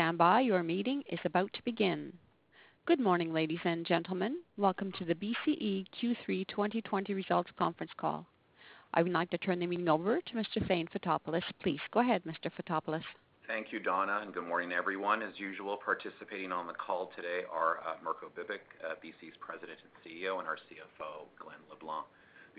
Stand by. Your meeting is about to begin. Good morning, ladies and gentlemen. Welcome to the BCE Q3 2020 results conference call. I would like to turn the meeting over to Mr. Thane Fotopoulos. Please go ahead, Mr. Fotopoulos. Thank you, Donna, and good morning, everyone. As usual, participating on the call today are uh, Mirko Bibic, uh, BCE's President and CEO, and our CFO, Glen LeBlanc.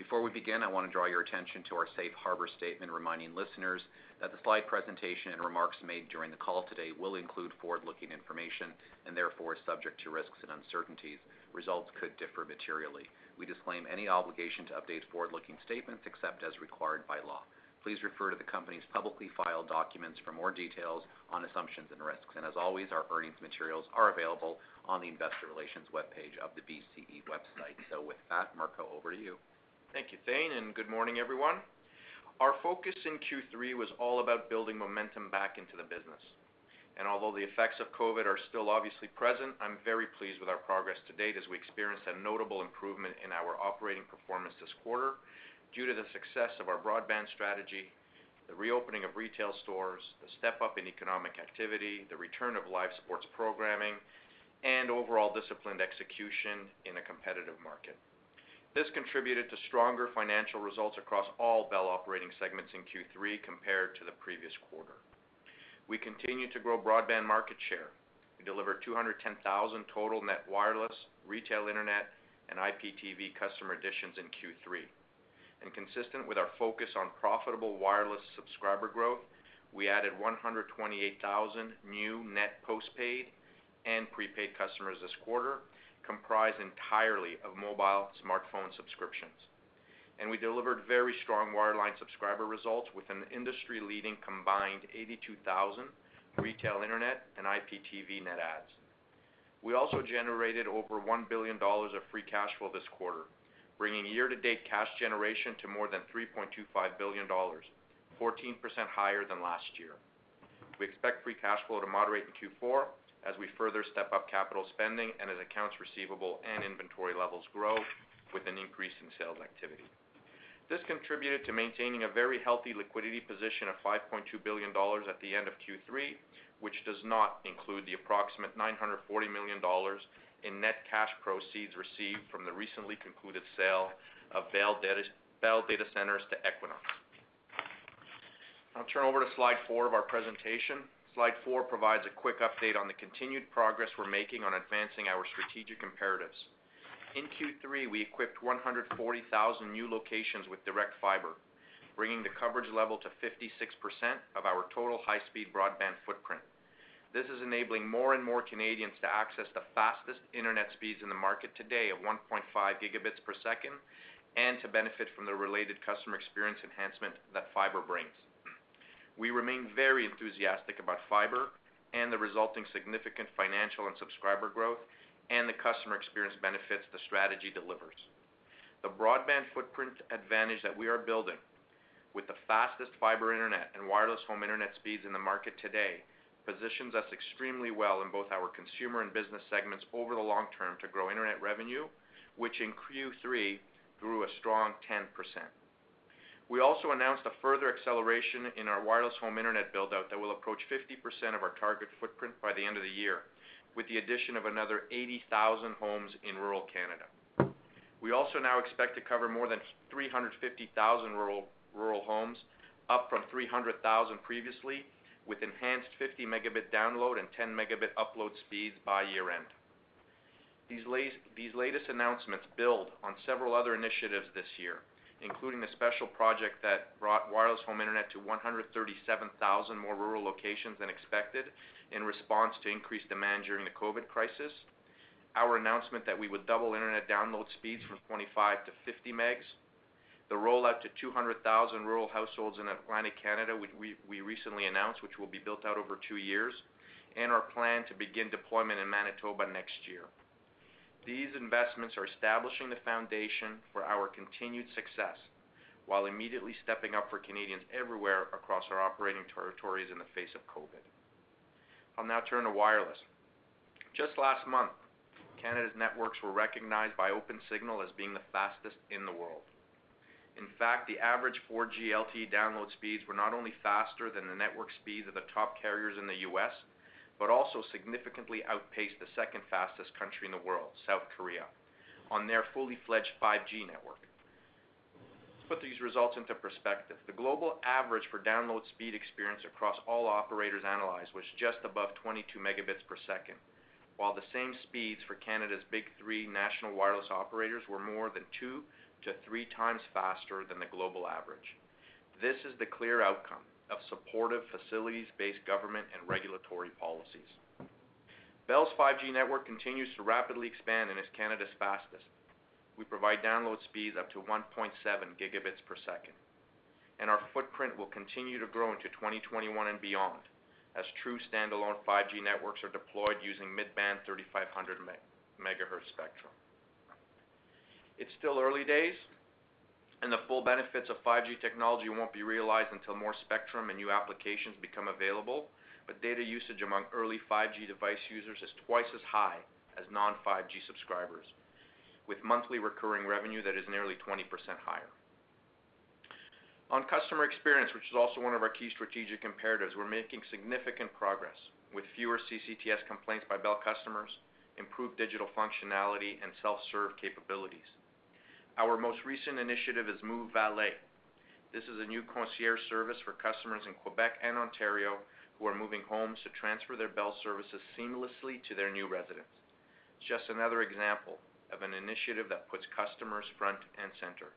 Before we begin, I want to draw your attention to our safe harbor statement, reminding listeners that the slide presentation and remarks made during the call today will include forward-looking information and therefore is subject to risks and uncertainties. Results could differ materially. We disclaim any obligation to update forward-looking statements except as required by law. Please refer to the company's publicly filed documents for more details on assumptions and risks. And As always, our earnings materials are available on the investor relations webpage of the BCE website. So With that, Mirko, over to you. Thank you, Thane, and good morning, everyone. Our focus in Q3 was all about building momentum back into the business. And although the effects of COVID are still obviously present, I'm very pleased with our progress to date as we experienced a notable improvement in our operating performance this quarter due to the success of our broadband strategy, the reopening of retail stores, the step-up in economic activity, the return of live sports programming, and overall disciplined execution in a competitive market. This contributed to stronger financial results across all Bell operating segments in Q3 compared to the previous quarter. We continue to grow broadband market share. We delivered 210,000 total net wireless, retail internet, and IPTV customer additions in Q3. Consistent with our focus on profitable wireless subscriber growth, we added 128,000 new net postpaid and prepaid customers this quarter, comprised entirely of mobile smartphone subscriptions. And we delivered very strong wireline subscriber results with an industry-leading combined 82,000 retail internet and IPTV net adds. We also generated over 1 billion dollars of free cash flow this quarter, bringing year-to-date cash generation to more than 3.25 billion dollars, 14% higher than last year. We expect free cash flow to moderate in Q4 as we further step up capital spending and as accounts receivable and inventory levels grow with an increase in sales activity. This contributed to maintaining a very healthy liquidity position of 5.2 billion dollars at the end of Q3, which does not include the approximate 940 million dollars in net cash proceeds received from the recently concluded sale of Bell Data Centres to Equinix. I'll turn over to slide four of our presentation. Slide four provides a quick update on the continued progress we're making on advancing our strategic imperatives. In Q3, we equipped 140,000 new locations with direct fiber, bringing the coverage level to 56% of our total high-speed broadband footprint. This is enabling more and more Canadians to access the fastest internet speeds in the market today of 1.5 Gbps and to benefit from the related customer experience enhancement that fiber brings. We remain very enthusiastic about fiber and the resulting significant financial and subscriber growth and the customer experience benefits the strategy delivers. The broadband footprint advantage that we are building with the fastest fiber internet and wireless home internet speeds in the market today positions us extremely well in both our consumer and business segments over the long term to grow internet revenue, which in Q3 grew a strong 10%. We also announced a further acceleration in our wireless home internet build-out that will approach 50% of our target footprint by the end of the year, with the addition of another 80,000 homes in rural Canada. We also now expect to cover more than 350,000 rural homes, up from 300,000 previously, with enhanced 50 Mb download and 10 Mb upload speeds by year-end. These latest announcements build on several other initiatives this year, including a special project that brought wireless home internet to 137,000 more rural locations than expected in response to increased demand during the COVID crisis. Our announcement that we would double internet download speeds from 25 to 50 megs. The rollout to 200,000 rural households in Atlantic Canada, which we recently announced, which will be built out over two years. and our plan to begin deployment in Manitoba next year. These investments are establishing the foundation for our continued success while immediately stepping up for Canadians everywhere across our operating territories in the face of COVID. I'll now turn to wireless. Just last month, Canada's networks were recognized by Opensignal as being the fastest in the world. In fact, the average 4G LTE download speeds were not only faster than the network speeds of the top carriers in the U.S., but also significantly outpaced the second fastest country in the world, South Korea, on their fully fledged 5G network. To put these results into perspective, the global average for download speed experience across all operators analyzed was just above 22 megabits per second, while the same speeds for Canada's big three national wireless operators were more than two to three times faster than the global average. This is the clear outcome of supportive facilities-based government and regulatory policies. Bell's 5G network continues to rapidly expand and is Canada's fastest. We provide download speeds up to 1.7 gigabits per second, and our footprint will continue to grow into 2021 and beyond as true standalone 5G networks are deployed using mid-band 3500 megahertz spectrum. It's still early days, and the full benefits of 5G technology won't be realized until more spectrum and new applications become available, but data usage among early 5G device users is twice as high as non-5G subscribers, with monthly recurring revenue that is nearly 20% higher. On customer experience, which is also one of our key strategic imperatives, we're making significant progress with fewer CCTS complaints by Bell customers, improved digital functionality, and self-serve capabilities. Our most recent initiative is Move Valet. This is a new concierge service for customers in Quebec and Ontario who are moving homes to transfer their Bell services seamlessly to their new residence. It's just another example of an initiative that puts customers front and center.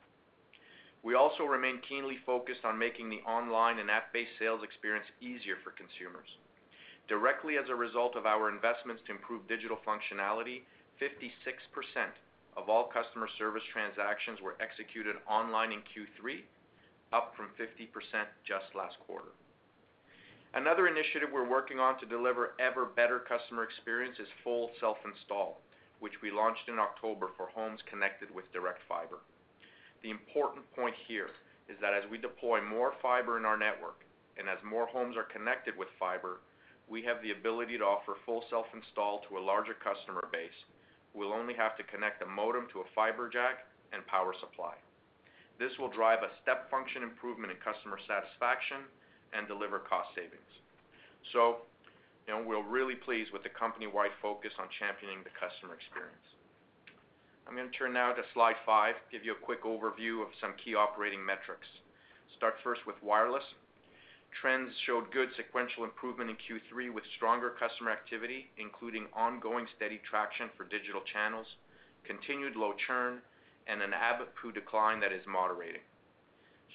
We also remain keenly focused on making the online and app-based sales experience easier for consumers. Directly as a result of our investments to improve digital functionality, 56% of all customer service transactions were executed online in Q3, up from 50% just last quarter. Another initiative we're working on to deliver ever better customer experience is full self-install, which we launched in October for homes connected with direct fiber. The important point here is that as we deploy more fiber in our network and as more homes are connected with fiber, we have the ability to offer full self-install to a larger customer base will only have to connect a modem to a fiber jack and power supply. This will drive a step function improvement in customer satisfaction and deliver cost savings. So, you know, we're really pleased with the company-wide focus on championing the customer experience. I'm going to turn now to slide five, give you a quick overview of some key operating metrics. Start first with wireless. Trends showed good sequential improvement in Q3 with stronger customer activity, including ongoing steady traction for digital channels, continued low churn, and an ABPU decline that is moderating.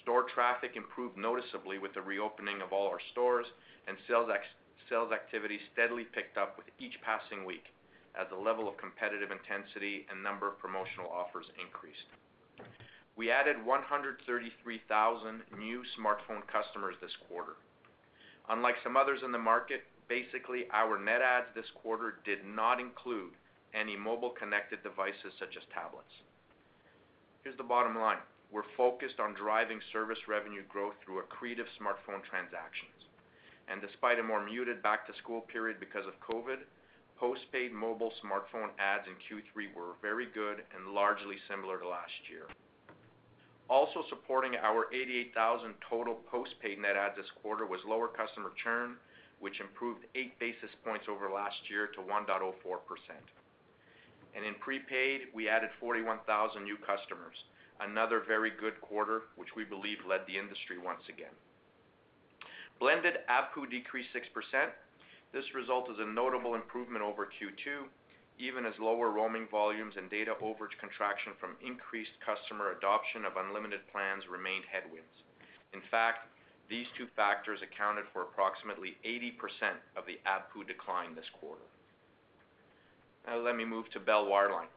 Store traffic improved noticeably with the reopening of all our stores, and sales activity steadily picked up with each passing week as the level of competitive intensity and number of promotional offers increased. We added 133,000 new smartphone customers this quarter. Unlike some others in the market, basically, our net adds this quarter did not include any mobile-connected devices such as tablets. Here's the bottom line. We're focused on driving service revenue growth through accretive smartphone transactions. And despite a more muted back-to-school period because of COVID, postpaid mobile smartphone adds in Q3 were very good and largely similar to last year. Also supporting our 88,000 total postpaid net adds this quarter was lower customer churn, which improved eight basis points over last year to 1.04%. And in prepaid, we added 41,000 new customers, another very good quarter, which we believe led the industry once again. Blended ABPU decreased 6%. This result is a notable improvement over Q2, even as lower roaming volumes and data overage contraction from increased customer adoption of unlimited plans remained headwinds. In fact, these two factors accounted for approximately 80% of the ABPU decline this quarter. Now let me move to Bell Wireline.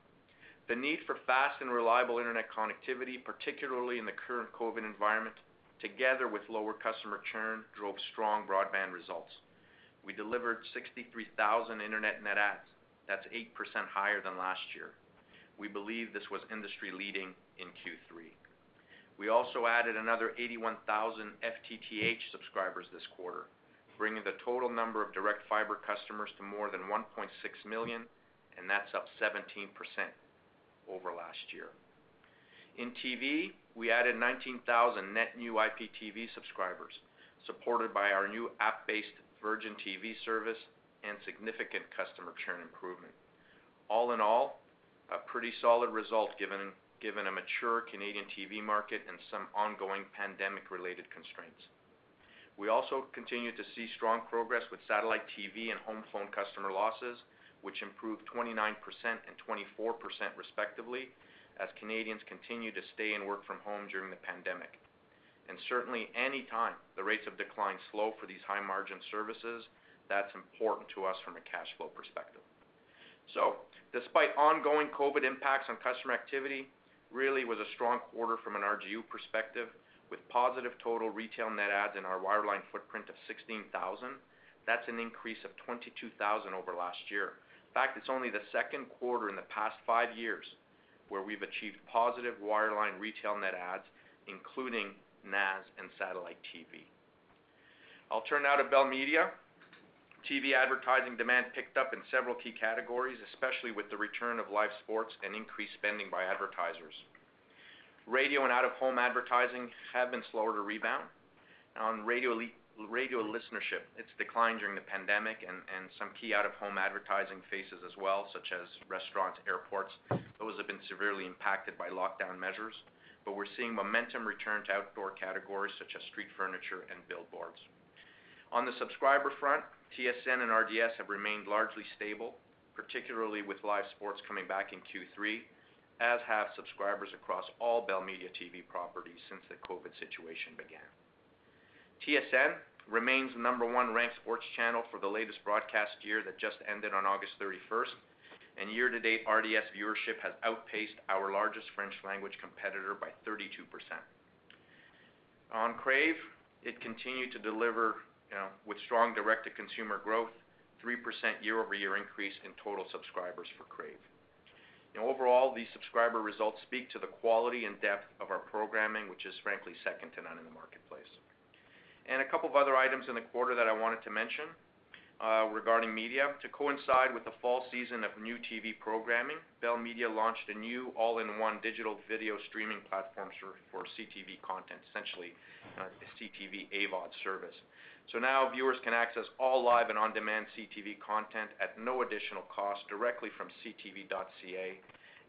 The need for fast and reliable internet connectivity, particularly in the current COVID environment, together with lower customer churn, drove strong broadband results. we delivered 63,000 internet net adds. That's 8% higher than last year. We believe this was industry-leading in Q3. We also added another 81,000 FTTH subscribers this quarter, bringing the total number of direct fiber customers to more than 1.6 million, and that's up 17% over last year. In TV, we added 19,000 net new IPTV subscribers, supported by our new app-based Virgin TV service and significant customer churn improvement. All in all, a pretty solid result given a mature Canadian TV market and some ongoing pandemic-related constraints. We also continue to see strong progress with satellite TV and home phone customer losses, which improved 29% and 24% respectively as Canadians continue to stay and work from home during the pandemic. And certainly, any time the rates of decline slow for these high-margin services, that's important to us from a cash flow perspective. So, despite ongoing COVID impacts on customer activity, really was a strong quarter from an RGU perspective, with positive total retail net adds in our wireline footprint of 16,000. That's an increase of 22,000 over last year. In fact, it's only the second quarter in the past five years where we've achieved positive wireline retail net adds, including NAS and satellite TV. I'll turn now to Bell Media. TV advertising demand picked up in several key categories, especially with the return of live sports and increased spending by advertisers. Radio and out-of-home advertising have been slower to rebound. On radio listenership, it's declined during the pandemic and some key out-of-home advertising faces as well, such as restaurants, airports. Those have been severely impacted by lockdown measures. But we're seeing momentum return to outdoor categories such as street furniture and billboards. On the subscriber front, TSN and RDS have remained largely stable, particularly with live sports coming back in Q3, as have subscribers across all Bell Media TV properties since the COVID situation began. TSN remains the number one ranked sports channel for the latest broadcast year that just ended on August 31st, and year-to-date RDS viewership has outpaced our largest French language competitor by 32%. On Crave, it continued to deliver with strong direct-to-consumer growth, 3% year-over-year increase in total subscribers for Crave. Overall, these subscriber results speak to the quality and depth of our programming, which is frankly second to none in the marketplace. And a couple of other items in the quarter that I wanted to mention uh, regarding media. To coincide with the fall season of new TV programming, Bell Media launched a new all-in-one digital video streaming platform for CTV content, essentially uh, a CTV AVOD service. So now viewers can access all live and on-demand CTV content at no additional cost directly from ctv.ca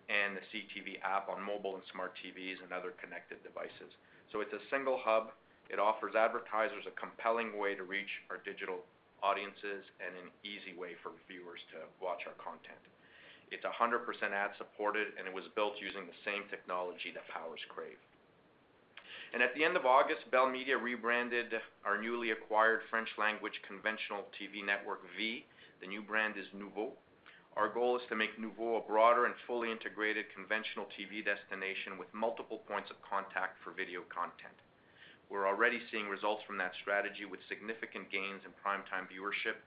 and the CTV app on mobile and smart TVs and other connected devices. So it's a single hub. It offers advertisers a compelling way to reach our digital audiences and an easy way for viewers to watch our content. It's 100% ad-supported, and it was built using the same technology that powers Crave. And at the end of August, Bell Media rebranded our newly acquired French language conventional TV network, V. The new brand is Noovo. Our goal is to make Noovo a broader and fully integrated conventional TV destination with multiple points of contact for video content. We're already seeing results from that strategy with significant gains in prime-time viewership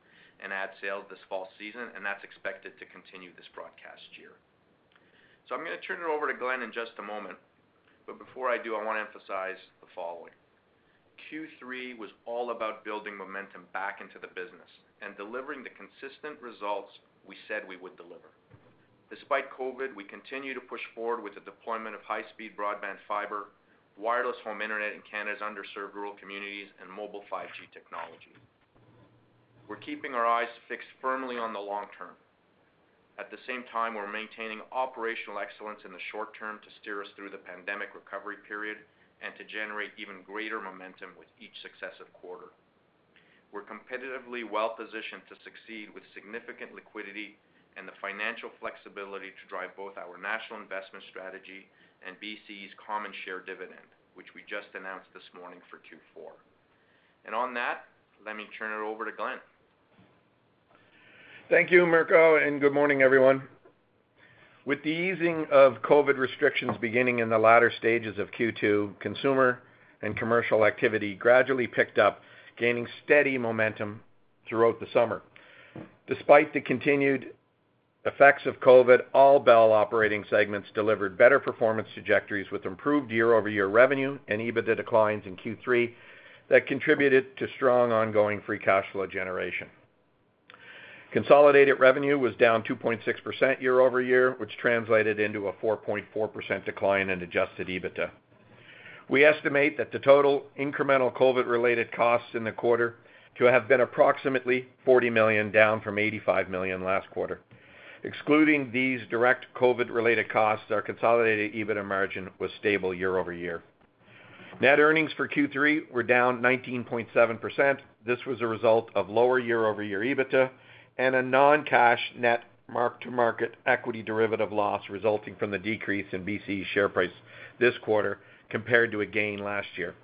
and ad sales this fall season, and that's expected to continue this broadcast year. So I'm going to turn it over to Glen in just a moment, but before I do, I want to emphasize the following. Q3 was all about building momentum back into the business and delivering the consistent results we said we would deliver. Despite COVID, we continue to push forward with the deployment of high-speed broadband fiber, wireless home internet in Canada's underserved rural communities, and mobile 5G technology. We're keeping our eyes fixed firmly on the long term. At the same time, we're maintaining operational excellence in the short term to steer us through the pandemic recovery period and to generate even greater momentum with each successive quarter. We're competitively well-positioned to succeed with significant liquidity and the financial flexibility to drive both our national investment strategy and BCE's common share dividend, which we just announced this morning for Q4. On that, let me turn it over to Glen. Thank you, Mirko, and good morning, everyone. With the easing of COVID restrictions beginning in the latter stages of Q2, consumer and commercial activity gradually picked up, gaining steady momentum throughout the summer. Despite the continued effects of COVID, all Bell operating segments delivered better performance trajectories with improved year-over-year revenue and EBITDA declines in Q3 that contributed to strong ongoing free cash flow generation. Consolidated revenue was down 2.6% year-over-year, which translated into a 4.4% decline in adjusted EBITDA. We estimate that the total incremental COVID-related costs in the quarter to have been approximately 40 million, down from 85 million last quarter. Excluding these direct COVID-related costs, our consolidated EBITDA margin was stable year-over-year. Net earnings for Q3 were down 19.7%. This was a result of lower year-over-year EBITDA and a non-cash net mark-to-market equity derivative loss resulting from the decrease in BCE's share price this quarter compared to a gain last year.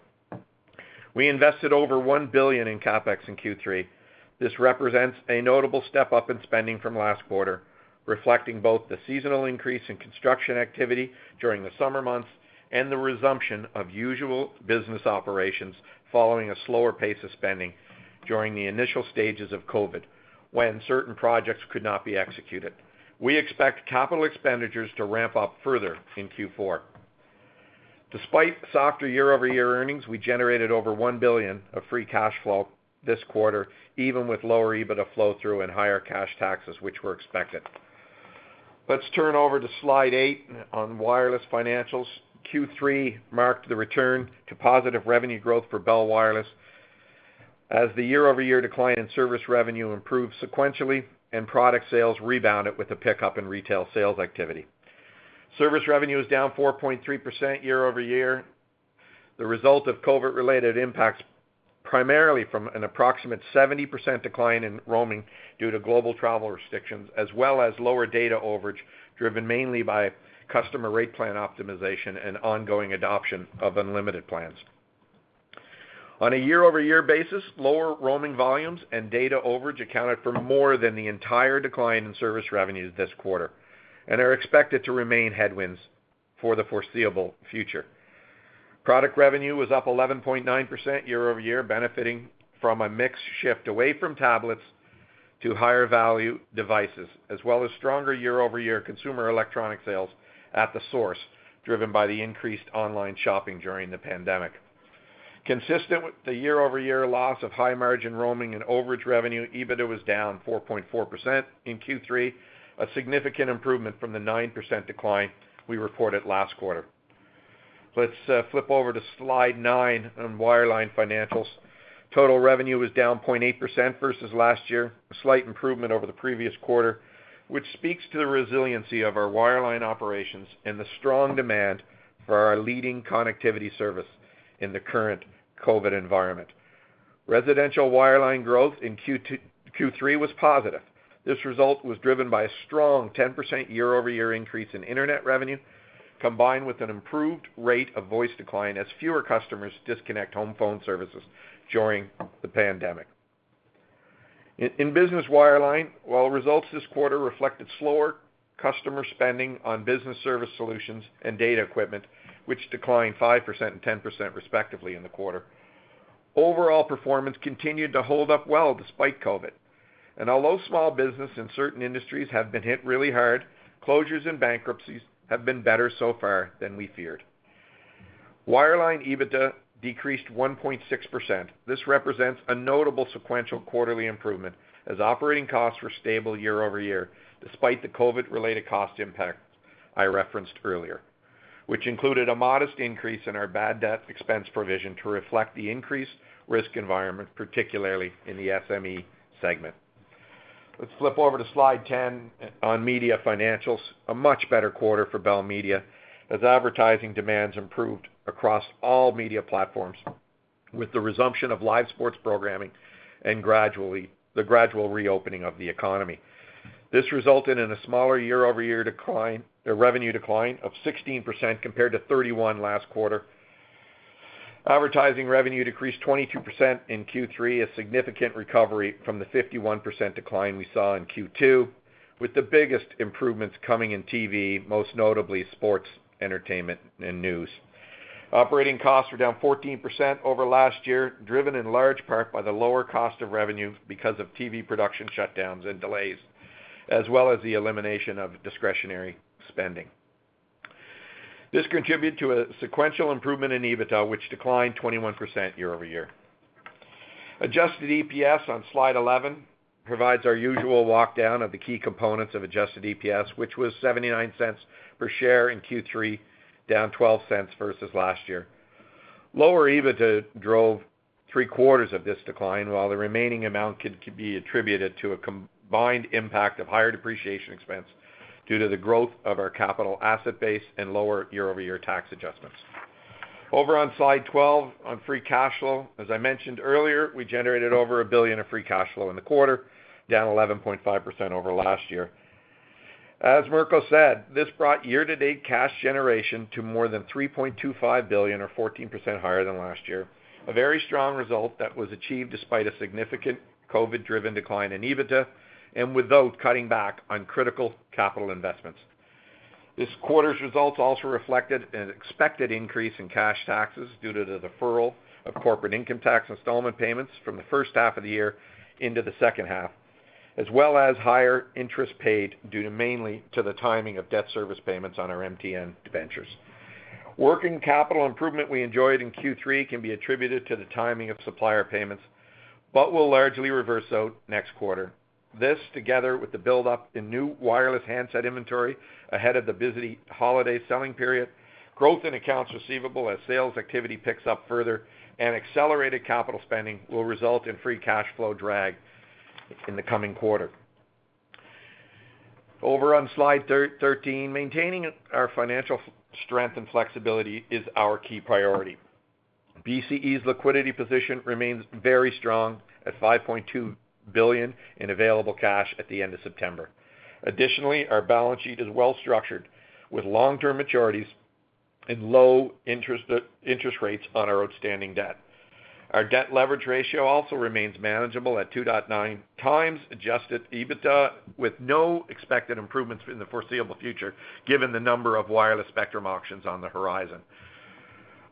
We invested over 1 billion in CapEx in Q3. This represents a notable step-up in spending from last quarter, reflecting both the seasonal increase in construction activity during the summer months and the resumption of usual business operations following a slower pace of spending during the initial stages of COVID, when certain projects could not be executed. We expect capital expenditures to ramp up further in Q4. Despite softer year-over-year earnings, we generated over $1 billion of free cash flow this quarter, even with lower EBITDA flow-through and higher cash taxes, which were expected. Let's turn over to slide eight on wireless financials. Q3 marked the return to positive revenue growth for Bell Wireless as the year-over-year decline in service revenue improved sequentially and product sales rebounded with a pickup in retail sales activity. Service revenue is down 4.3% year-over-year, the result of COVID-related impacts, primarily from an approximate 70% decline in roaming due to global travel restrictions, as well as lower data overage, driven mainly by customer rate plan optimization and ongoing adoption of unlimited plans. On a year-over-year basis, lower roaming volumes and data overage accounted for more than the entire decline in service revenues this quarter and are expected to remain headwinds for the foreseeable future. Product revenue was up 11.9% year-over-year, benefiting from a mix shift away from tablets to higher value devices, as well as stronger year-over-year consumer electronic sales at The Source, driven by the increased online shopping during the pandemic. Consistent with the year-over-year loss of high-margin roaming and overage revenue, EBITDA was down 4.4% in Q3, a significant improvement from the 9% decline we reported last quarter. Let's uh, flip over to slide nine on wireline financials. Total revenue was down 0.8% versus last year, a slight improvement over the previous quarter, which speaks to the resiliency of our wireline operations and the strong demand for our leading connectivity service in the current COVID environment. Residential wireline growth in Q3 was positive. This result was driven by a strong 10% year-over-year increase in internet revenue, combined with an improved rate of voice decline as fewer customers disconnect home phone services during the pandemic. In business wireline, while results this quarter reflected slower customer spending on business service solutions and data equipment, which declined 5% and 10% respectively in the quarter, overall performance continued to hold up well despite COVID. And although small business in certain industries have been hit really hard, closures and bankruptcies have been better so far than we feared. Wireline EBITDA decreased 1.6%. This represents a notable sequential quarterly improvement as operating costs were stable year-over-year, despite the COVID-related cost impacts I referenced earlier, which included a modest increase in our bad debt expense provision to reflect the increased risk environment, particularly in the SME segment. Let's flip over to slide 10 on media financials. A much better quarter for Bell Media as advertising demands improved across all media platforms with the resumption of live sports programming and gradually the gradual reopening of the economy. This resulted in a smaller year-over-year decline, or revenue decline of 16% compared to 31 last quarter. Advertising revenue decreased 22% in Q3, a significant recovery from the 51% decline we saw in Q2, with the biggest improvements coming in TV, most notably sports, entertainment, and news. Operating costs were down 14% over last year, driven in large part by the lower cost of revenue because of TV production shutdowns and delays, as well as the elimination of discretionary spending. This contributed to a sequential improvement in EBITDA, which declined 21% year-over-year. Adjusted EPS on slide 11 provides our usual walk down of the key components of adjusted EPS, which was $0.79 per share in Q3, down $0.12 versus last year. Lower EBITDA drove three-quarters of this decline, while the remaining amount could be attributed to a combined impact of higher depreciation expense due to the growth of our capital asset base and lower year-over-year tax adjustments. Over on slide 12 on free cash flow, as I mentioned earlier, we generated over 1 billion of free cash flow in the quarter, down 11.5% over last year. As Mirko said, this brought year-to-date cash generation to more than 3.25 billion or 14% higher than last year. A very strong result that was achieved despite a significant COVID-driven decline in EBITDA and without cutting back on critical capital investments. This quarter's results also reflected an expected increase in cash taxes due to the deferral of corporate income tax installment payments from the first half of the year into the second half, as well as higher interest paid due mainly to the timing of debt service payments on our MTN debentures. Working capital improvement we enjoyed in Q3 can be attributed to the timing of supplier payments, but will largely reverse out next quarter. This, together with the buildup in new wireless handset inventory ahead of the busy holiday selling period, growth in accounts receivable as sales activity picks up further, and accelerated capital spending will result in free cash flow drag in the coming quarter. Over on slide 13, maintaining our financial strength and flexibility is our key priority. BCE's liquidity position remains very strong at 5.2 billion in available cash at the end of September. Additionally, our balance sheet is well-structured with long-term maturities and low interest interest rates on our outstanding debt. Our debt leverage ratio also remains manageable at 2.9 times adjusted EBITDA, with no expected improvements in the foreseeable future, given the number of wireless spectrum auctions on the horizon.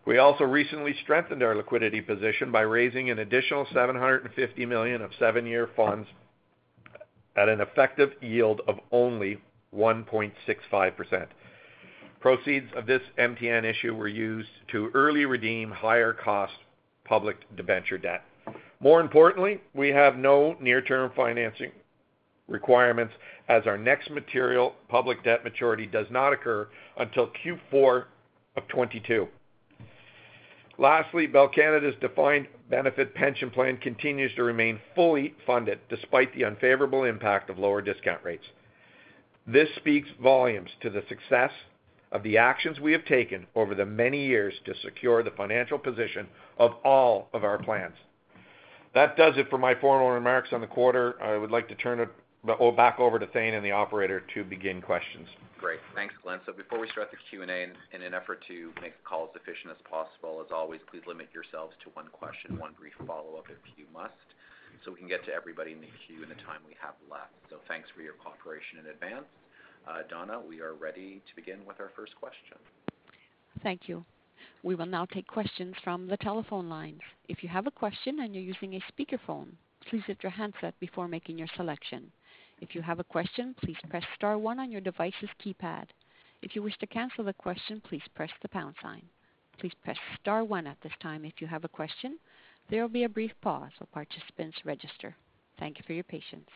We also recently strengthened our liquidity position by raising an additional 750 million of seven-year funds at an effective yield of only 1.65%. Proceeds of this MTN issue were used to early redeem higher cost public debenture debt. More importantly, we have no near-term financing requirements as our next material public debt maturity does not occur until Q4 of 2022. Lastly, Bell Canada's defined benefit pension plan continues to remain fully funded despite the unfavorable impact of lower discount rates. This speaks volumes to the success of the actions we have taken over the many years to secure the financial position of all of our plans. That does it for my formal remarks on the quarter. I would like to turn it back over to Thane and the operator to begin questions. Great. Thanks, Glen. So before we start the Q&A, in an effort to make the call as efficient as possible, as always, please limit yourselves to one question, one brief follow-up if you must, so we can get to everybody in the queue in the time we have left. So thanks for your cooperation in advance. Uh, Donna, we are ready to begin with our first question. Thank you. We will now take questions from the telephone lines. If you have a question and you're using a speakerphone, please mute your handset before making your selection. If you have a question, please press star one on your device's keypad. If you wish to cancel the question, please press the pound sign. Please press star one at this time if you have a question. There will be a brief pause while participants register. Thank you for your patience.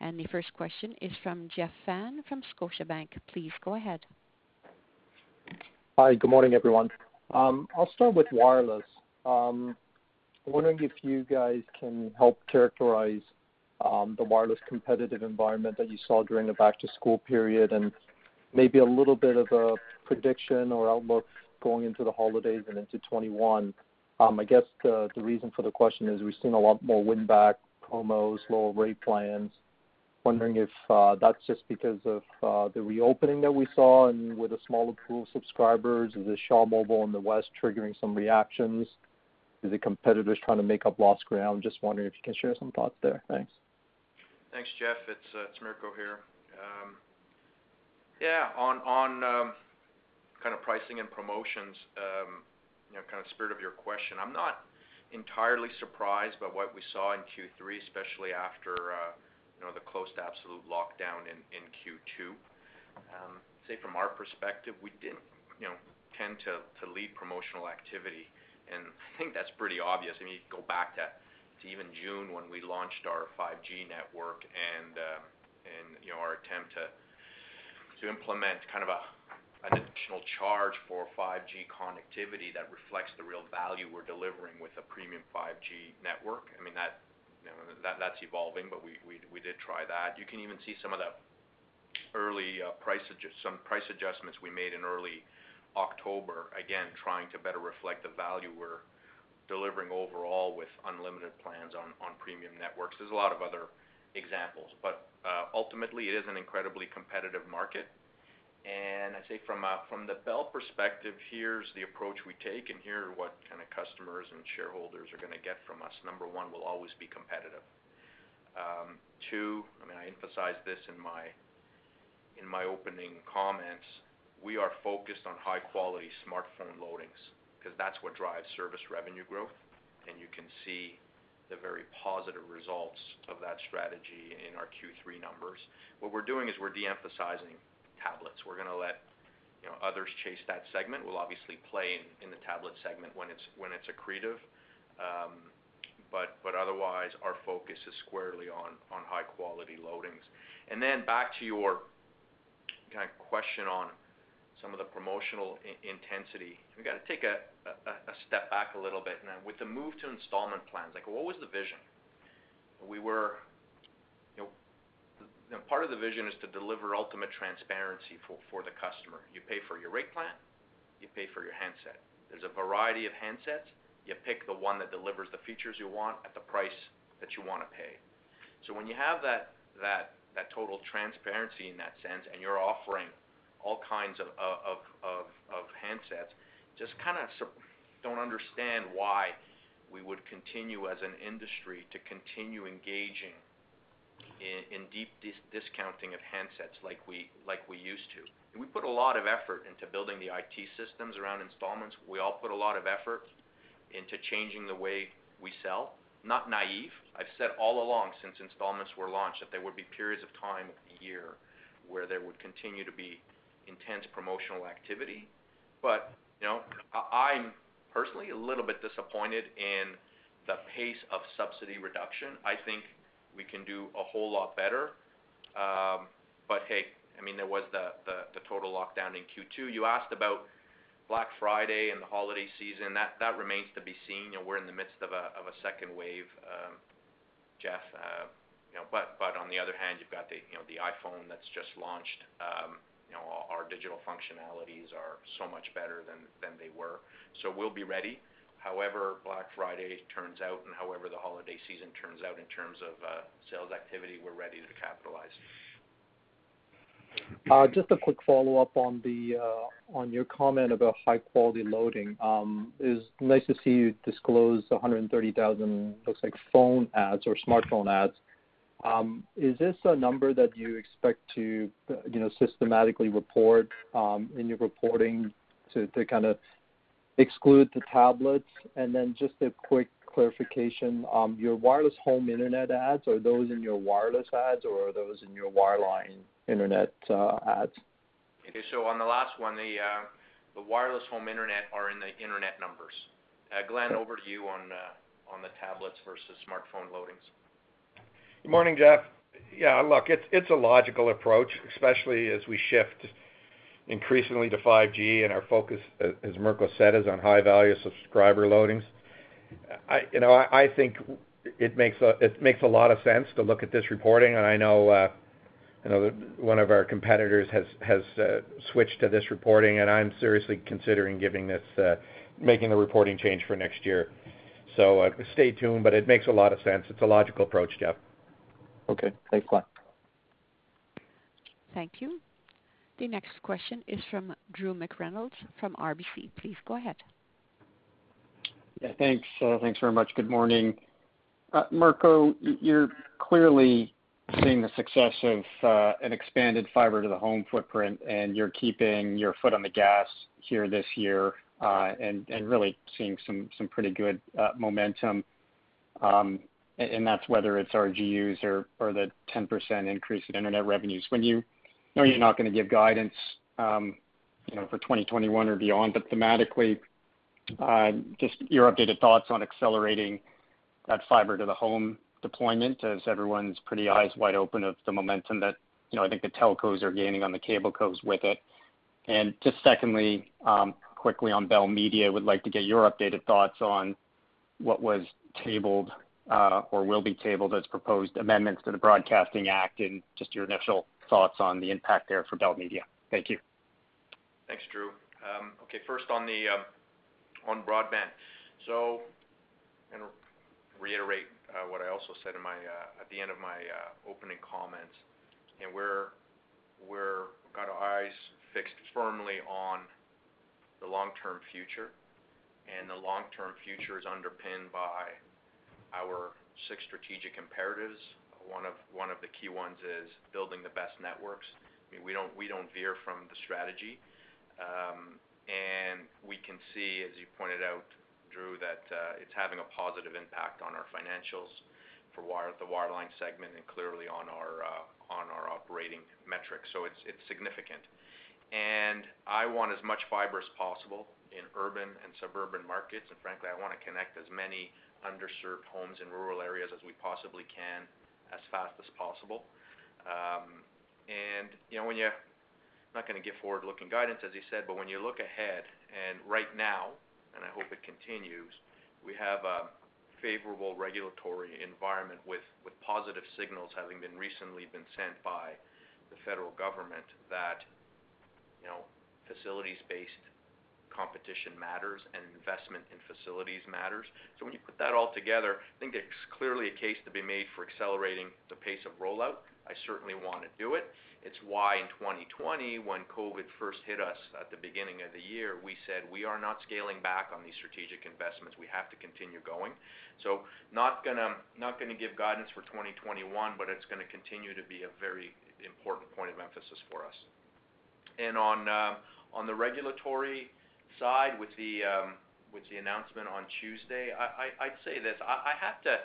And The first question is from Jeff Fan from Scotiabank. Please go ahead. Hi. Good morning, everyone. Um, I'll start with wireless. Um, wondering if you guys can help characterize Um, the wireless competitive environment that you saw during the back-to-school period and maybe a little bit of a prediction or outlook going into the holidays and into 2021. Um, I guess the reason for the question is we've seen a lot more win-back promos, lower rate plans. Wondering if uh, that's just because of uh, the reopening that we saw and with a smaller pool of subscribers. Is it Shaw Mobile in the West triggering some reactions? Is it competitors trying to make up lost ground? Just wondering if you can share some thoughts there. Thanks. Thanks, Jeff. It's uh, Mirko here. Um, yeah, on um, kind of pricing and promotions, um, you know, kind of spirit of your question, I'm not entirely surprised by what we saw in Q3, especially after, uh, you know, the close to absolute lockdown in Q2. Say from our perspective, we didn't, you know, tend to lead promotional activity, and I think that's pretty obvious. I mean, you go back to even June when we launched our 5G network um, and, you know, our attempt to implement kind of an additional charge for 5G connectivity that reflects the real value we're delivering with a premium 5G network. I mean, that, that's evolving, but we did try that. You can even see some of the early uh, price adjustments we made in early October, again, trying to better reflect the value we're delivering overall with unlimited plans on premium networks. There's a lot of other examples, but uh, ultimately, it is an incredibly competitive market. And I'd say uh, from the Bell perspective, here's the approach we take, and here are what kind of customers and shareholders are gonna get from us. Number one, we'll always be competitive. Um, two, I mean, I emphasized this in my opening comments, we are focused on high-quality smartphone loadings because that's what drives service revenue growth, and you can see the very positive results of that strategy in our Q3 numbers. What we're doing is we're de-emphasizing tablets. We're gonna let, you know, others chase that segment. We'll obviously play in the tablet segment when it's accretive. Um, but otherwise, our focus is squarely on high-quality loadings. And then back to your kind of question on some of the promotional intensity. We got to take a step back a little bit. Now, with the move to installment plans, like, what was the vision? We were, you know, part of the vision is to deliver ultimate transparency for the customer. You pay for your rate plan, you pay for your handset. There's a variety of handsets. You pick the one that delivers the features you want at the price that you wanna pay. So when you have that total transparency in that sense, and you're offering all kinds of handsets, just kinda don't understand why we would continue as an industry to continue engaging in deep discounting of handsets like we used to. We put a lot of effort into building the IT systems around installments. We all put a lot of effort into changing the way we sell. Not naive. I've said all along since installments were launched that there would be periods of time of the year where there would continue to be intense promotional activity. But, you know, I'm personally a little bit disappointed in the pace of subsidy reduction. I think we can do a whole lot better. Um but hey, I mean, there was the total lockdown in Q2. You asked about Black Friday and the holiday season. That remains to be seen. You know, we're in the midst of a second wave, um, Jeff. Uh, you know, but on the other hand, you've got the iPhone that's just launched. Um, Our digital functionalities are so much better than they were. So we'll be ready. However Black Friday turns out and however the holiday season turns out in terms of uh, sales activity, we're ready to capitalize. Uh, just a quick follow-up on uh, your comment about high-quality loading. Um, it's nice to see you disclose 130,000, looks like phone adds or smartphone adds. Um, is this a number that you expect to, you know, systematically report um, in your reporting to kind of exclude the tablets? And then just a quick clarification, um, your wireless home internet adds, are those in your wireless adds or are those in your wireline internet uh, adds? Okay. So on the last one, uh, the wireless home internet are in the internet numbers. Uh, Glen, over to you on uh on the tablets versus smartphone loadings. Good morning, Jeff. Yeah, look, it's a logical approach, especially as we shift increasingly to 5G and our focus, as Mirko said, is on high-value subscriber loadings. You know, I think it makes a lot of sense to look at this reporting. And I know uh, one of our competitors has uh, switched to this reporting, and I'm seriously considering uh, making the reporting change for next year. So stay tuned, but it makes a lot of sense. It's a logical approach, Jeff. Okay. Thanks, Glen. Thank you. The next question is from Drew McReynolds from RBC. Please go ahead. Yeah, thanks. Thanks very much. Good morning. Mirko, you're clearly seeing the success of uh, an expanded fiber to the home footprint, and you're keeping your foot on the gas here this year, uh, and really seeing some pretty good uh, momentum. And That's whether it's RGUs or the 10% increase in internet revenues. When you know you're not gonna give guidance, um, you know, for 2021 or beyond, but thematically, just your updated thoughts on accelerating that fiber to the home deployment as everyone's pretty eyes wide open of the momentum that, you know, I think the telcos are gaining on the cable cos with it. And just secondly, um, quickly on Bell Media, would like to get your updated thoughts on what was tabled uh, or will be tabled as proposed amendments to the Broadcasting Act, and just your initial thoughts on the impact there for Bell Media. Thank you. Thanks, Drew. Um, okay, first on the um, on broadband. So, and reiterate uh, what I also said uh, at the end of my uh, opening comments, and we're we're got our eyes fixed firmly on the long-term future, and the long-term future is underpinned by our six strategic imperatives. One of the key ones is building the best networks. I mean, we don't veer from the strategy, um, and we can see, as you pointed out, Drew, that uh, it's having a positive impact on our financials for the wireline segment and clearly on our uh, operating metrics. So it's it's significant. And I want as much fiber as possible in urban and suburban markets, and frankly, I want to connect as many underserved homes in rural areas as we possibly can as fast as possible. Um, and you know, when you're not going to give forward-looking guidance, as you said, but when you look ahead, and right now, and I hope it continues, we have a favorable regulatory environment with positive signals having been recently sent by the federal government that, you know, facilities-based competition matters and investment in facilities matters. So when you put that all together, I think there's clearly a case to be made for accelerating the pace of rollout. I certainly want to do it. It's why in 2020, when COVID first hit us at the beginning of the year, we said we are not scaling back on these strategic investments. We have to continue going. So not gonna give guidance for 2021, but it's gonna continue to be a very important point of emphasis for us. Uh, on the regulatory side, with the um, announcement on Tuesday, I'd say this. I have to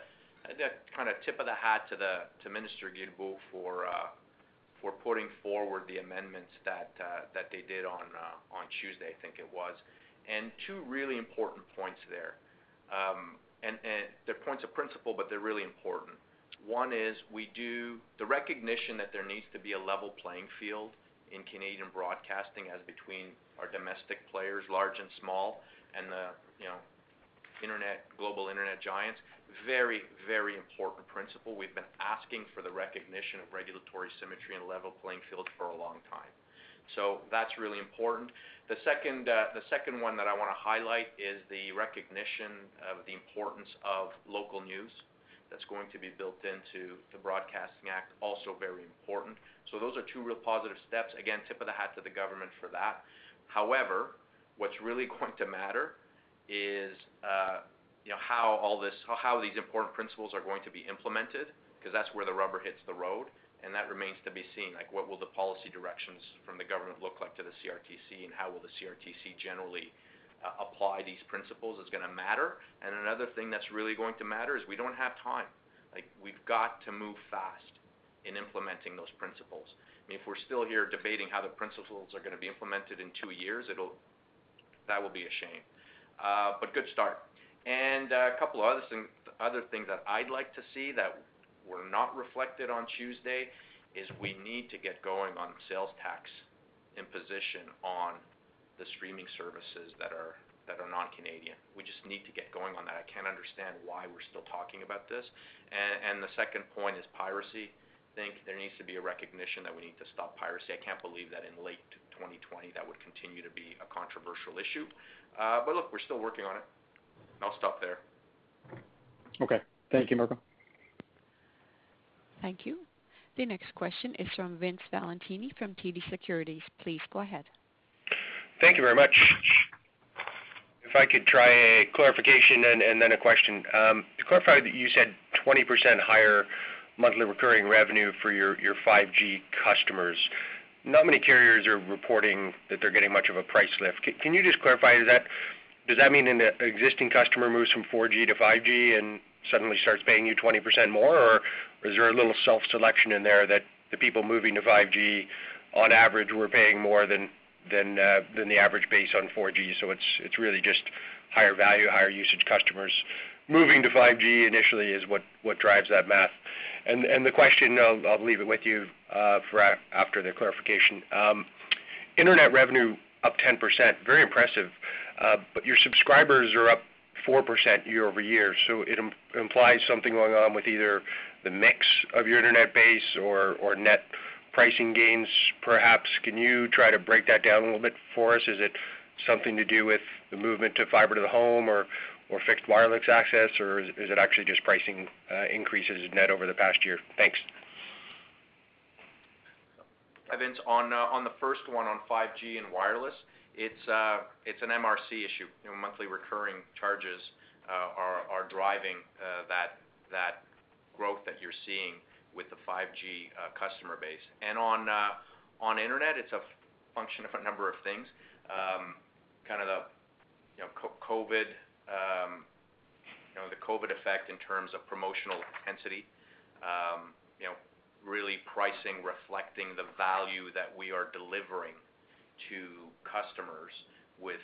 kind of tip of the hat to Minister Guilbeault for uh, for putting forward the amendments that uh, they did on uh, on Tuesday, I think it was. And two really important points there. Um, they're points of principle, but they're really important. One is we do the recognition that there needs to be a level playing field in Canadian broadcasting as between our domestic players, large and small, and the you know internet global internet giants. Very, very important principle. We've been asking for the recognition of regulatory symmetry and level playing field for a long time. So that's really important. The second, uh, the second one that I want to highlight is the recognition of the importance of local news that's going to be built into the Broadcasting Act, also very important. So those are two real positive steps. Again, tip of the hat to the government for that. However, what's really going to matter is uh, you know, how all this, how these important principles are going to be implemented, because that's where the rubber hits the road, and that remains to be seen. Like, what will the policy directions from the government look like to the CRTC, and how will the CRTC generally apply these principles is going to matter. And another thing that's really going to matter is we don't have time. Like, we've got to move fast in implementing those principles. I mean, if we're still here debating how the principles are going to be implemented in two years, it'll that will be a shame. Uh, but good start. And a couple of other things, other things that I'd like to see that were not reflected on Tuesday is we need to get going on sales tax imposition on the streaming services that are that are non-Canadian. We just need to get going on that. I can't understand why we're still talking about this. And, and the second point is piracy. I think there needs to be a recognition that we need to stop piracy. I can't believe that in late 2020 that would continue to be a controversial issue. Uh, but look, we're still working on it. I'll stop there. Okay. Thank you, Mirko. Thank you. The next question is from Vince Valentini from TD Securities. Please go ahead. Thank you very much. If I could try a clarification and then a question. Um, to clarify, that you said 20% higher monthly recurring revenue for your 5G customers. Not many carriers are reporting that they're getting much of a price lift. Can you just clarify, does that mean an existing customer moves from 4G to 5G and suddenly starts paying you 20% more? Or is there a little self-selection in there that the people moving to 5G on average were paying more than Uh, the average base on 4G, so it's really just higher value, higher usage customers moving to 5G initially is what drives that math? And and the question, I'll leave it with you uh, for after the clarification. Um, internet revenue up 10%, very impressive. Uh but your subscribers are up 4% year-over-year, so it implies something going on with either the mix of your internet base or net pricing gains, perhaps. Can you try to break that down a little bit for us? Is it something to do with the movement to fiber to the home or fixed wireless access, or is it actually just pricing uh, increases net over the past year? Thanks. Vince, uh, on the first one on 5G and wireless, it's uh, an MRC issue. You know, monthly recurring charges are driving that growth that you're seeing with the 5G uh, customer base. And uh, on internet, it's a function of a number of things. Um, kind of um, the COVID effect in terms of promotional intensity. Um, you know, really pricing reflecting the value that we are delivering to customers with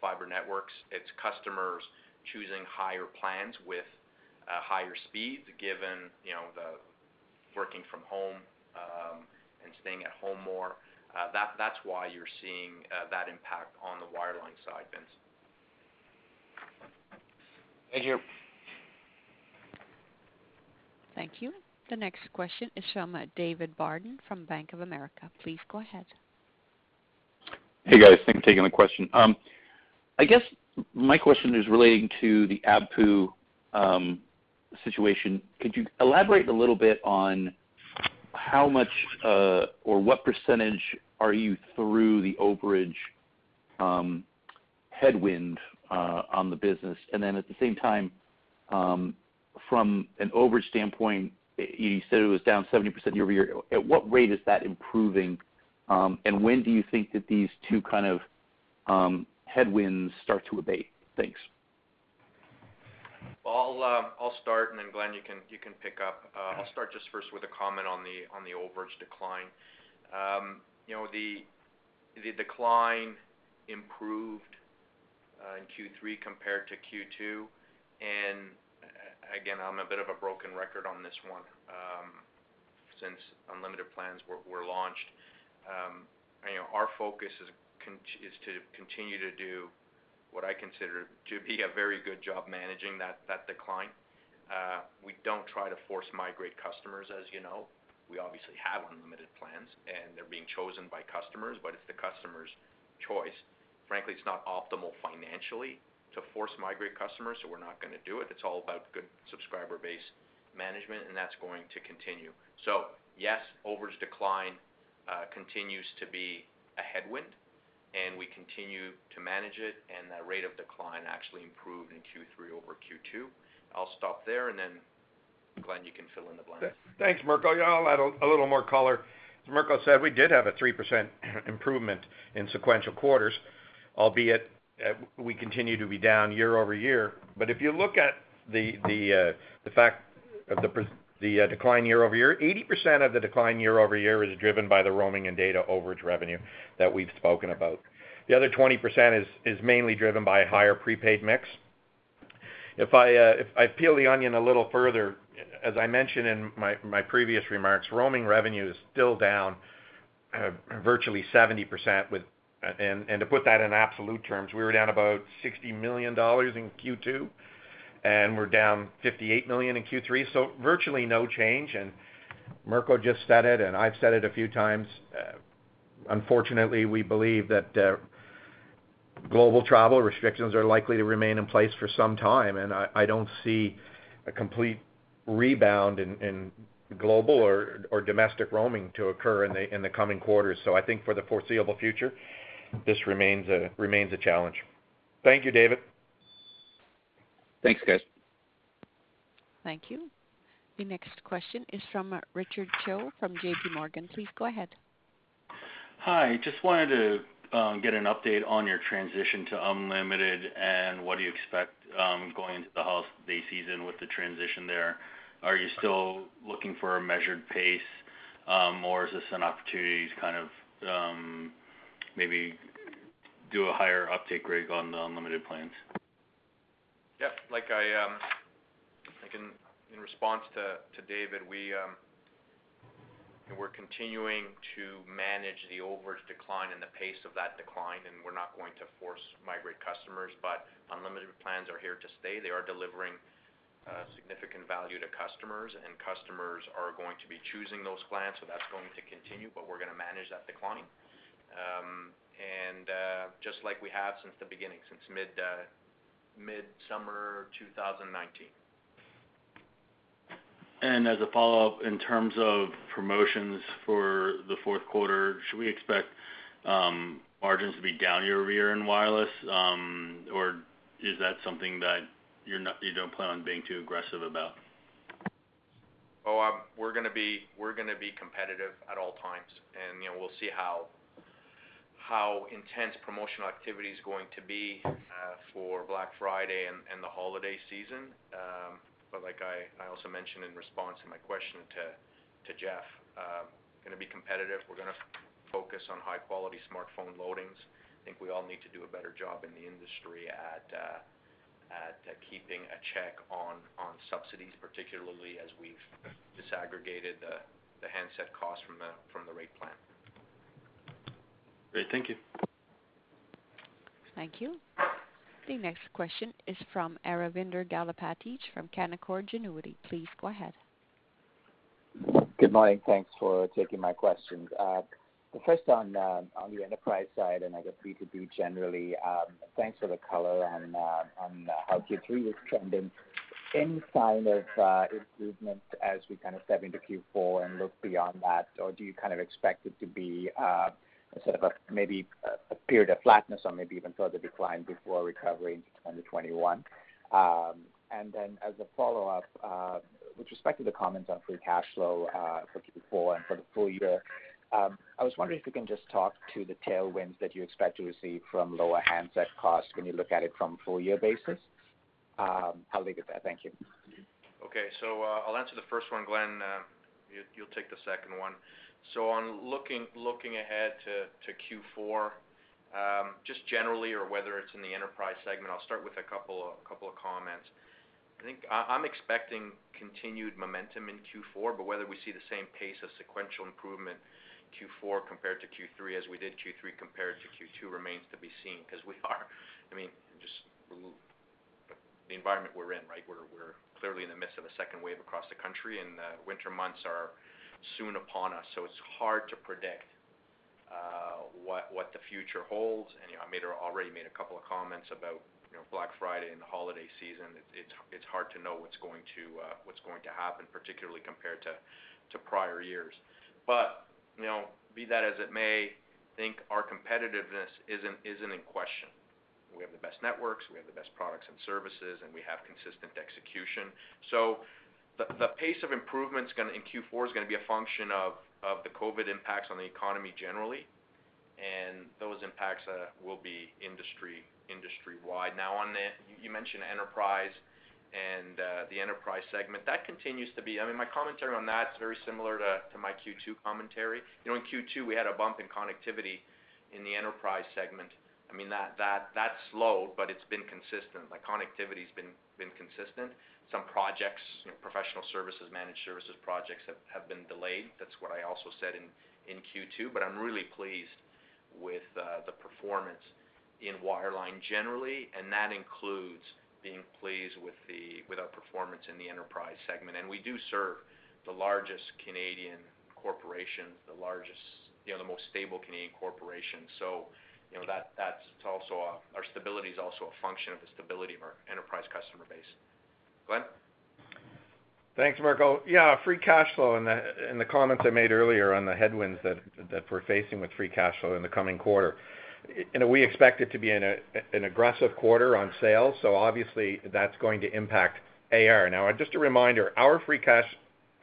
fiber networks. It's customers choosing higher plans with uh, higher speeds given you know the working from home um, and staying at home more. Uh, that's why you're seeing uh, that impact on the wireline side, Vince. Thank you. Thank you. The next question is from uh, David Barden from Bank of America. Please go ahead. Hey, guys. Thanks for taking the question. Um, I guess my question is relating to the ABPU situation. Could you elaborate a little bit on how much uh, or what percentage are you through the overage um, headwind uh, on the business? And then at the same time, um, from an overage standpoint, you said it was down 70% year-over-year. At what rate is that improving? Um and when do you think that these two kind of um, headwinds start to abate? Thanks. Well, uh, I'll start, and then Glen, you can pick up. Uh, I'll start just first with a comment on the overage decline. Um, you know, the decline improved uh, in Q3 compared to Q2. Again, I'm a bit of a broken record on this one, um, since unlimited plans were launched. Um, you know, our focus is to continue to do what I consider to be a very good job managing that decline. Uh, we don't try to force migrate customers, as you know. We obviously have unlimited plans, and they're being chosen by customers, but it's the customer's choice. Frankly, it's not optimal financially to force migrate customers, so we're not gonna do it. It's all about good subscriber base management, and that's going to continue. So yes, overage decline uh, continues to be a headwind, and we continue to manage it, and that rate of decline actually improved in Q3 over Q2. I'll stop there, and then Glen, you can fill in the blanks. Thanks, Mirko. Yeah, I'll add a little more color. As Mirko said, we did have a 3% improvement in sequential quarters, albeit uh, we continue to be down year-over-year. But if you look at the uh, fact of the decline year-over-year, 80% of the decline year-over-year is driven by the roaming and data overage revenue that we've spoken about. The other 20% is is mainly driven by a higher prepaid mix. If I uh if I peel the onion a little further, as I mentioned in my previous remarks, roaming revenue is still down virtually 70%. With uh and and to put that in absolute terms, we were down about 60 million dollars in Q2, and we're down 58 million in Q3, so virtually no change. And Mirko just said it, and I've said it a few times, uh, unfortunately, we believe that uh, global travel restrictions are likely to remain in place for some time, and I don't see a complete rebound in global or domestic roaming to occur in the coming quarters. So I think for the foreseeable future, this remains a challenge. Thank you, David. Thanks, guys. Thank you. The next question is from Richard Choe from JPMorgan. Please go ahead. Hi. Just wanted to um, get an update on your transition to unlimited and what do you expect um, going into the holiday season with the transition there. Are you still looking for a measured pace, um, or is this an opportunity to kind of maybe do a higher uptake rate on the unlimited plans? Yeah. Like I um in response to David, um, we're continuing to manage the overage decline and the pace of that decline, and we're not going to force migrate customers. But unlimited plans are here to stay. They are delivering uh, significant value to customers, and customers are going to be choosing those plans, so that's going to continue, but we're gonna manage that decline. Um, and uh, just like we have since the beginning, since uh, mid-summer 2019. As a follow-up, in terms of promotions for the fourth quarter, should we expect margins to be down year-over-year in wireless? Or is that something that you don't plan on being too aggressive about? Oh um we're gonna be competitive at all times. And you know, we'll see how intense promotional activity is going to be uh, for Black Friday and the holiday season. Um but like I also mentioned in response to my question to Jeff, um, gonna be competitive. We're gonna focus on high-quality smartphone loadings. I think we all need to do a better job in the industry at uh, uh, keeping a check on subsidies, particularly as we've disaggregated the handset cost from the rate plan. Great. Thank you. Thank you. The next question is from Aravinda Galappatthige from Canaccord Genuity. Please go ahead. Good morning. Thanks for taking my questions. Uh, the first uh, on the enterprise side, and I guess B2B generally, um, thanks for the color on uh, how Q3 is trending. Any sign of improvement as we kind of step into Q4 and look beyond that? Or do you kind of expect it to be sort of maybe a period of flatness or maybe even further decline before recovering to 2021? And then As a follow-up, uh, with respect to the comments on free cash flow uh, for Q4 and for the full year, um, I was wondering if you can just talk to the tailwinds that you expect to receive from lower handset costs when you look at it from a full year basis. Um, I'll leave it there. Thank you. Okay. So, uh, I'll answer the first one. Glen, you'll take the second one. So on looking ahead to Q4, um, just generally or whether it's in the enterprise segment, I'll start with a couple of comments. I think I'm expecting continued momentum in Q4, but whether we see the same pace of sequential improvement Q4 compared to Q3 as we did Q3 compared to Q2 remains to be seen because we are, I mean, just the environment we're in, right? We're clearly in the midst of a second wave across the country, and the winter months are soon upon us, so it's hard to predict what what the future holds. And, you know, I made already made a couple of comments about, you know, Black Friday and the holiday season. It's it's hard to know what's going to uh what's going to happen, particularly compared to prior years. But, you know, be that as it may, I think our competitiveness isn't isn't in question. We have the best networks, we have the best products and services, and we have consistent execution. The pace of improvement in Q4 is gonna be a function of the COVID impacts on the economy generally, and those impacts uh, will be industry-wide. Now, on the you mentioned enterprise and uh, the enterprise segment. That continues to be. I mean, my commentary on that is very similar to my Q2 commentary. You know, in Q2, we had a bump in connectivity in the enterprise segment. I mean, that slowed, but it's been consistent. Like, connectivity's been consistent. Some projects, you know, professional services, managed services projects have been delayed. That's what I also said in Q2. But I'm really pleased with uh, the performance in wireline generally, and that includes being pleased with our performance in the enterprise segment. And we do serve the largest Canadian corporations, the largest, you know, the most stable Canadian corporations. You know, that that's also our stability is also a function of the stability of our enterprise customer base. Glen? Thanks, Mirko. Yeah, free cash flow and the comments I made earlier on the headwinds that that we're facing with free cash flow in the coming quarter. You know, we expect it to be an aggressive quarter on sales, so obviously that's going to impact AR. Now, just a reminder, our free cash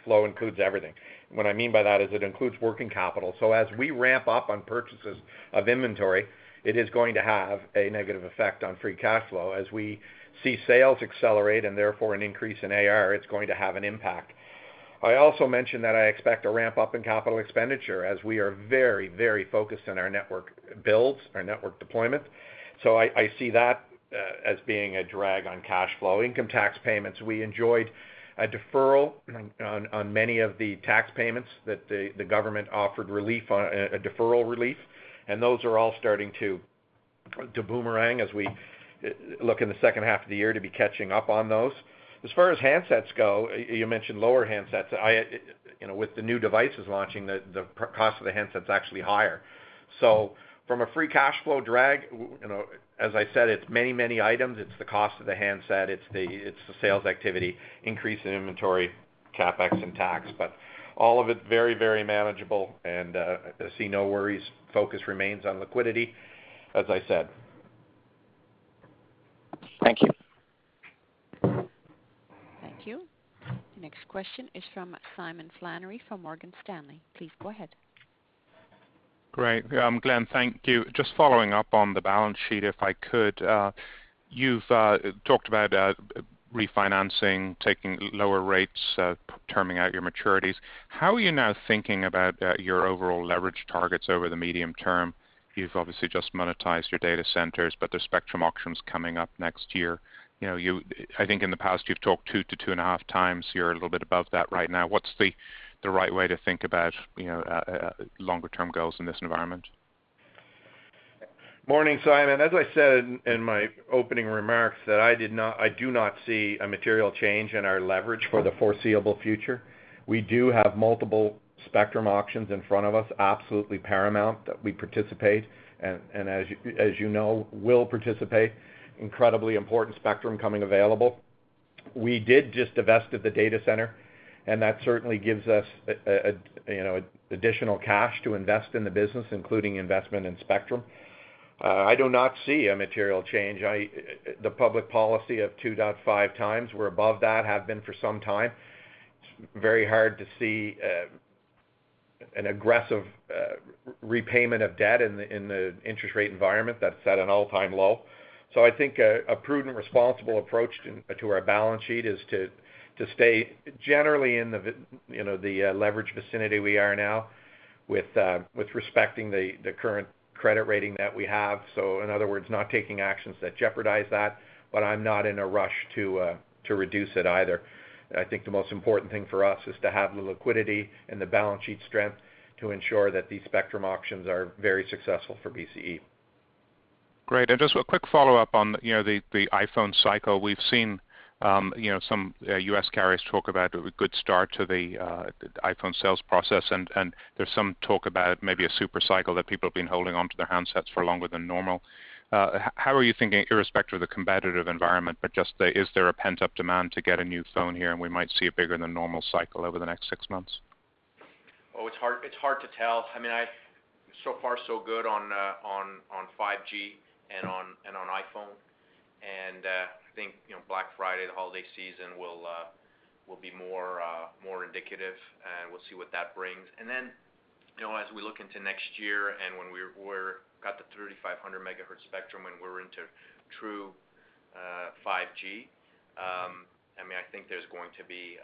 flow includes everything. What I mean by that is it includes working capital. So as we ramp up on purchases of inventory, it is going to have a negative effect on free cash flow. As we see sales accelerate and therefore an increase in AR, it's going to have an impact. I also mentioned that I expect a ramp-up in capital expenditure as we are very, very focused on our network builds, our network deployment. So I see that uh, as being a drag on cash flow. Income tax payments, we enjoyed a deferral on many of the tax payments that the government offered relief on, a deferral relief, and those are all starting to boomerang as we uh, look in the second half of the year to be catching up on those. As far as handsets go, you mentioned lower handsets. Uh, you know, with the new devices launching, the cost of the handset's actually higher. From a free cash flow drag, you know, as I said, it's many many items. It's the cost of the handset, it's the sales activity, increase in inventory, CapEx and tax. But all of it very, very manageable and uh, I see no worries. Focus remains on liquidity, as I said. Thank you. Thank you. The next question is from Simon Flannery from Morgan Stanley. Please go ahead. Great. Um, Glen, thank you. Just following up on the balance sheet, if I could. Uh, you've uh, talked about uh, refinancing, taking lower rates, terming out your maturities. How are you now thinking about your overall leverage targets over the medium term? You've obviously just monetized your data centers, but the spectrum auction's coming up next year. I think in the past, you've talked 2x-2.5x. You're a little bit above that right now. What's the right way to think about, you know, uh, uh, uh, longer term goals in this environment? Morning, Simon. As I said in my opening remarks that I do not see a material change in our leverage for the foreseeable future. We do have multiple spectrum auctions in front of us, absolutely paramount that we participate, and as you know, will participate. Incredibly important spectrum coming available. We did just divest of the data center, and that certainly gives us you know, additional cash to invest in the business, including investment in spectrum. Uh, I do not see a material change. The public policy of 2.5x, we're above that, have been for some time. It's very hard to see uh, an aggressive uh, repayment of debt in the interest rate environment that's at an all-time low. So I think a prudent, responsible approach to our balance sheet is to stay generally in the you know, the uh, leverage vicinity we are now with uh, with respecting the current credit rating that we have. So in other words, not taking actions that jeopardize that, but I'm not in a rush to uh, to reduce it either. I think the most important thing for us is to have the liquidity and the balance sheet strength to ensure that these spectrum auctions are very successful for BCE. Great. And just a quick follow-up on, you know, the iPhone cycle. We've seen, Um, you know, some uh, U.S. carriers talk about a good start to the uh, iPhone sales process, and there's some talk about maybe a super cycle that people have been holding onto their handsets for longer than normal. Uh, how are you thinking, irrespective of the competitive environment, but just, is there a pent-up demand to get a new phone here, and we might see a bigger than normal cycle over the next six months? Oh, it's hard to tell. I mean, so far so good on 5G and on iPhone. Think, you know, Black Friday, the holiday season will uh, will be more uh, more indicative, and we'll see what that brings. And then, you know, as we look into next year and when we're got the 3,500 MHz spectrum and we're into true uh, 5G, um, I mean, I think there's going to be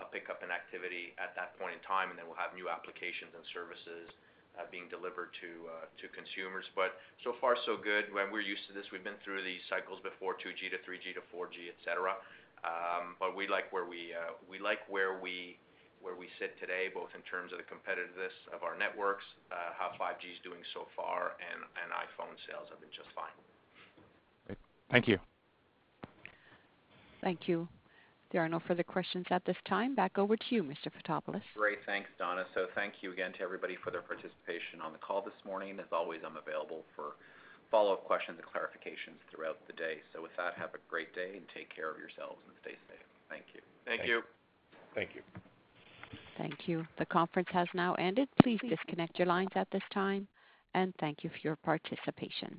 a pickup in activity at that point in time, and then we'll have new applications and services Uh, being delivered uh, to consumers. But so far so good. We're used to this. We've been through these cycles before, 2G to 3G to 4G, et cetera. Um, but we like uh, where we sit today, both in terms of the competitiveness of our networks, how 5G is doing so far, and iPhone sales have been just fine. Great. Thank you. Thank you. There are no further questions at this time. Back over to you, Mr. Fotopoulos. Great. Thanks, Donna. So Thank you again to everybody for their participation on the call this morning. As always, I'm available for follow-up questions and clarifications throughout the day. So With that, have a great day and take care of yourselves and stay safe. Thank you. Thank you. Thank you. Thank you. The conference has now ended. Please disconnect your lines at this time, and thank you for your participation.